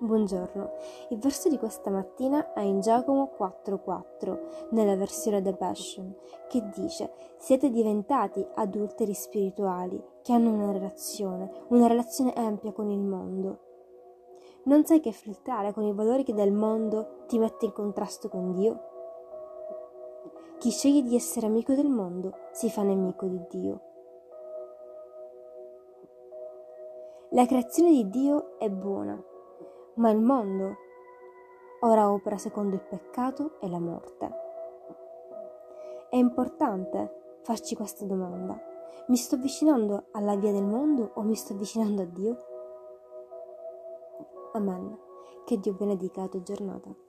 Buongiorno, il verso di questa mattina è in Giacomo 4:4, nella versione The Passion, che dice: Siete diventati adulteri spirituali che hanno una relazione, una relazione ampia con il mondo. Non sai che flirtare con i valori che del mondo ti mette in contrasto con Dio? Chi sceglie di essere amico del mondo si fa nemico di Dio. La creazione di Dio è buona ma il mondo ora opera secondo il peccato e la morte. È importante farci questa domanda. Mi sto avvicinando alla via del mondo o mi sto avvicinando a Dio? Amen. Che Dio benedica la tua giornata.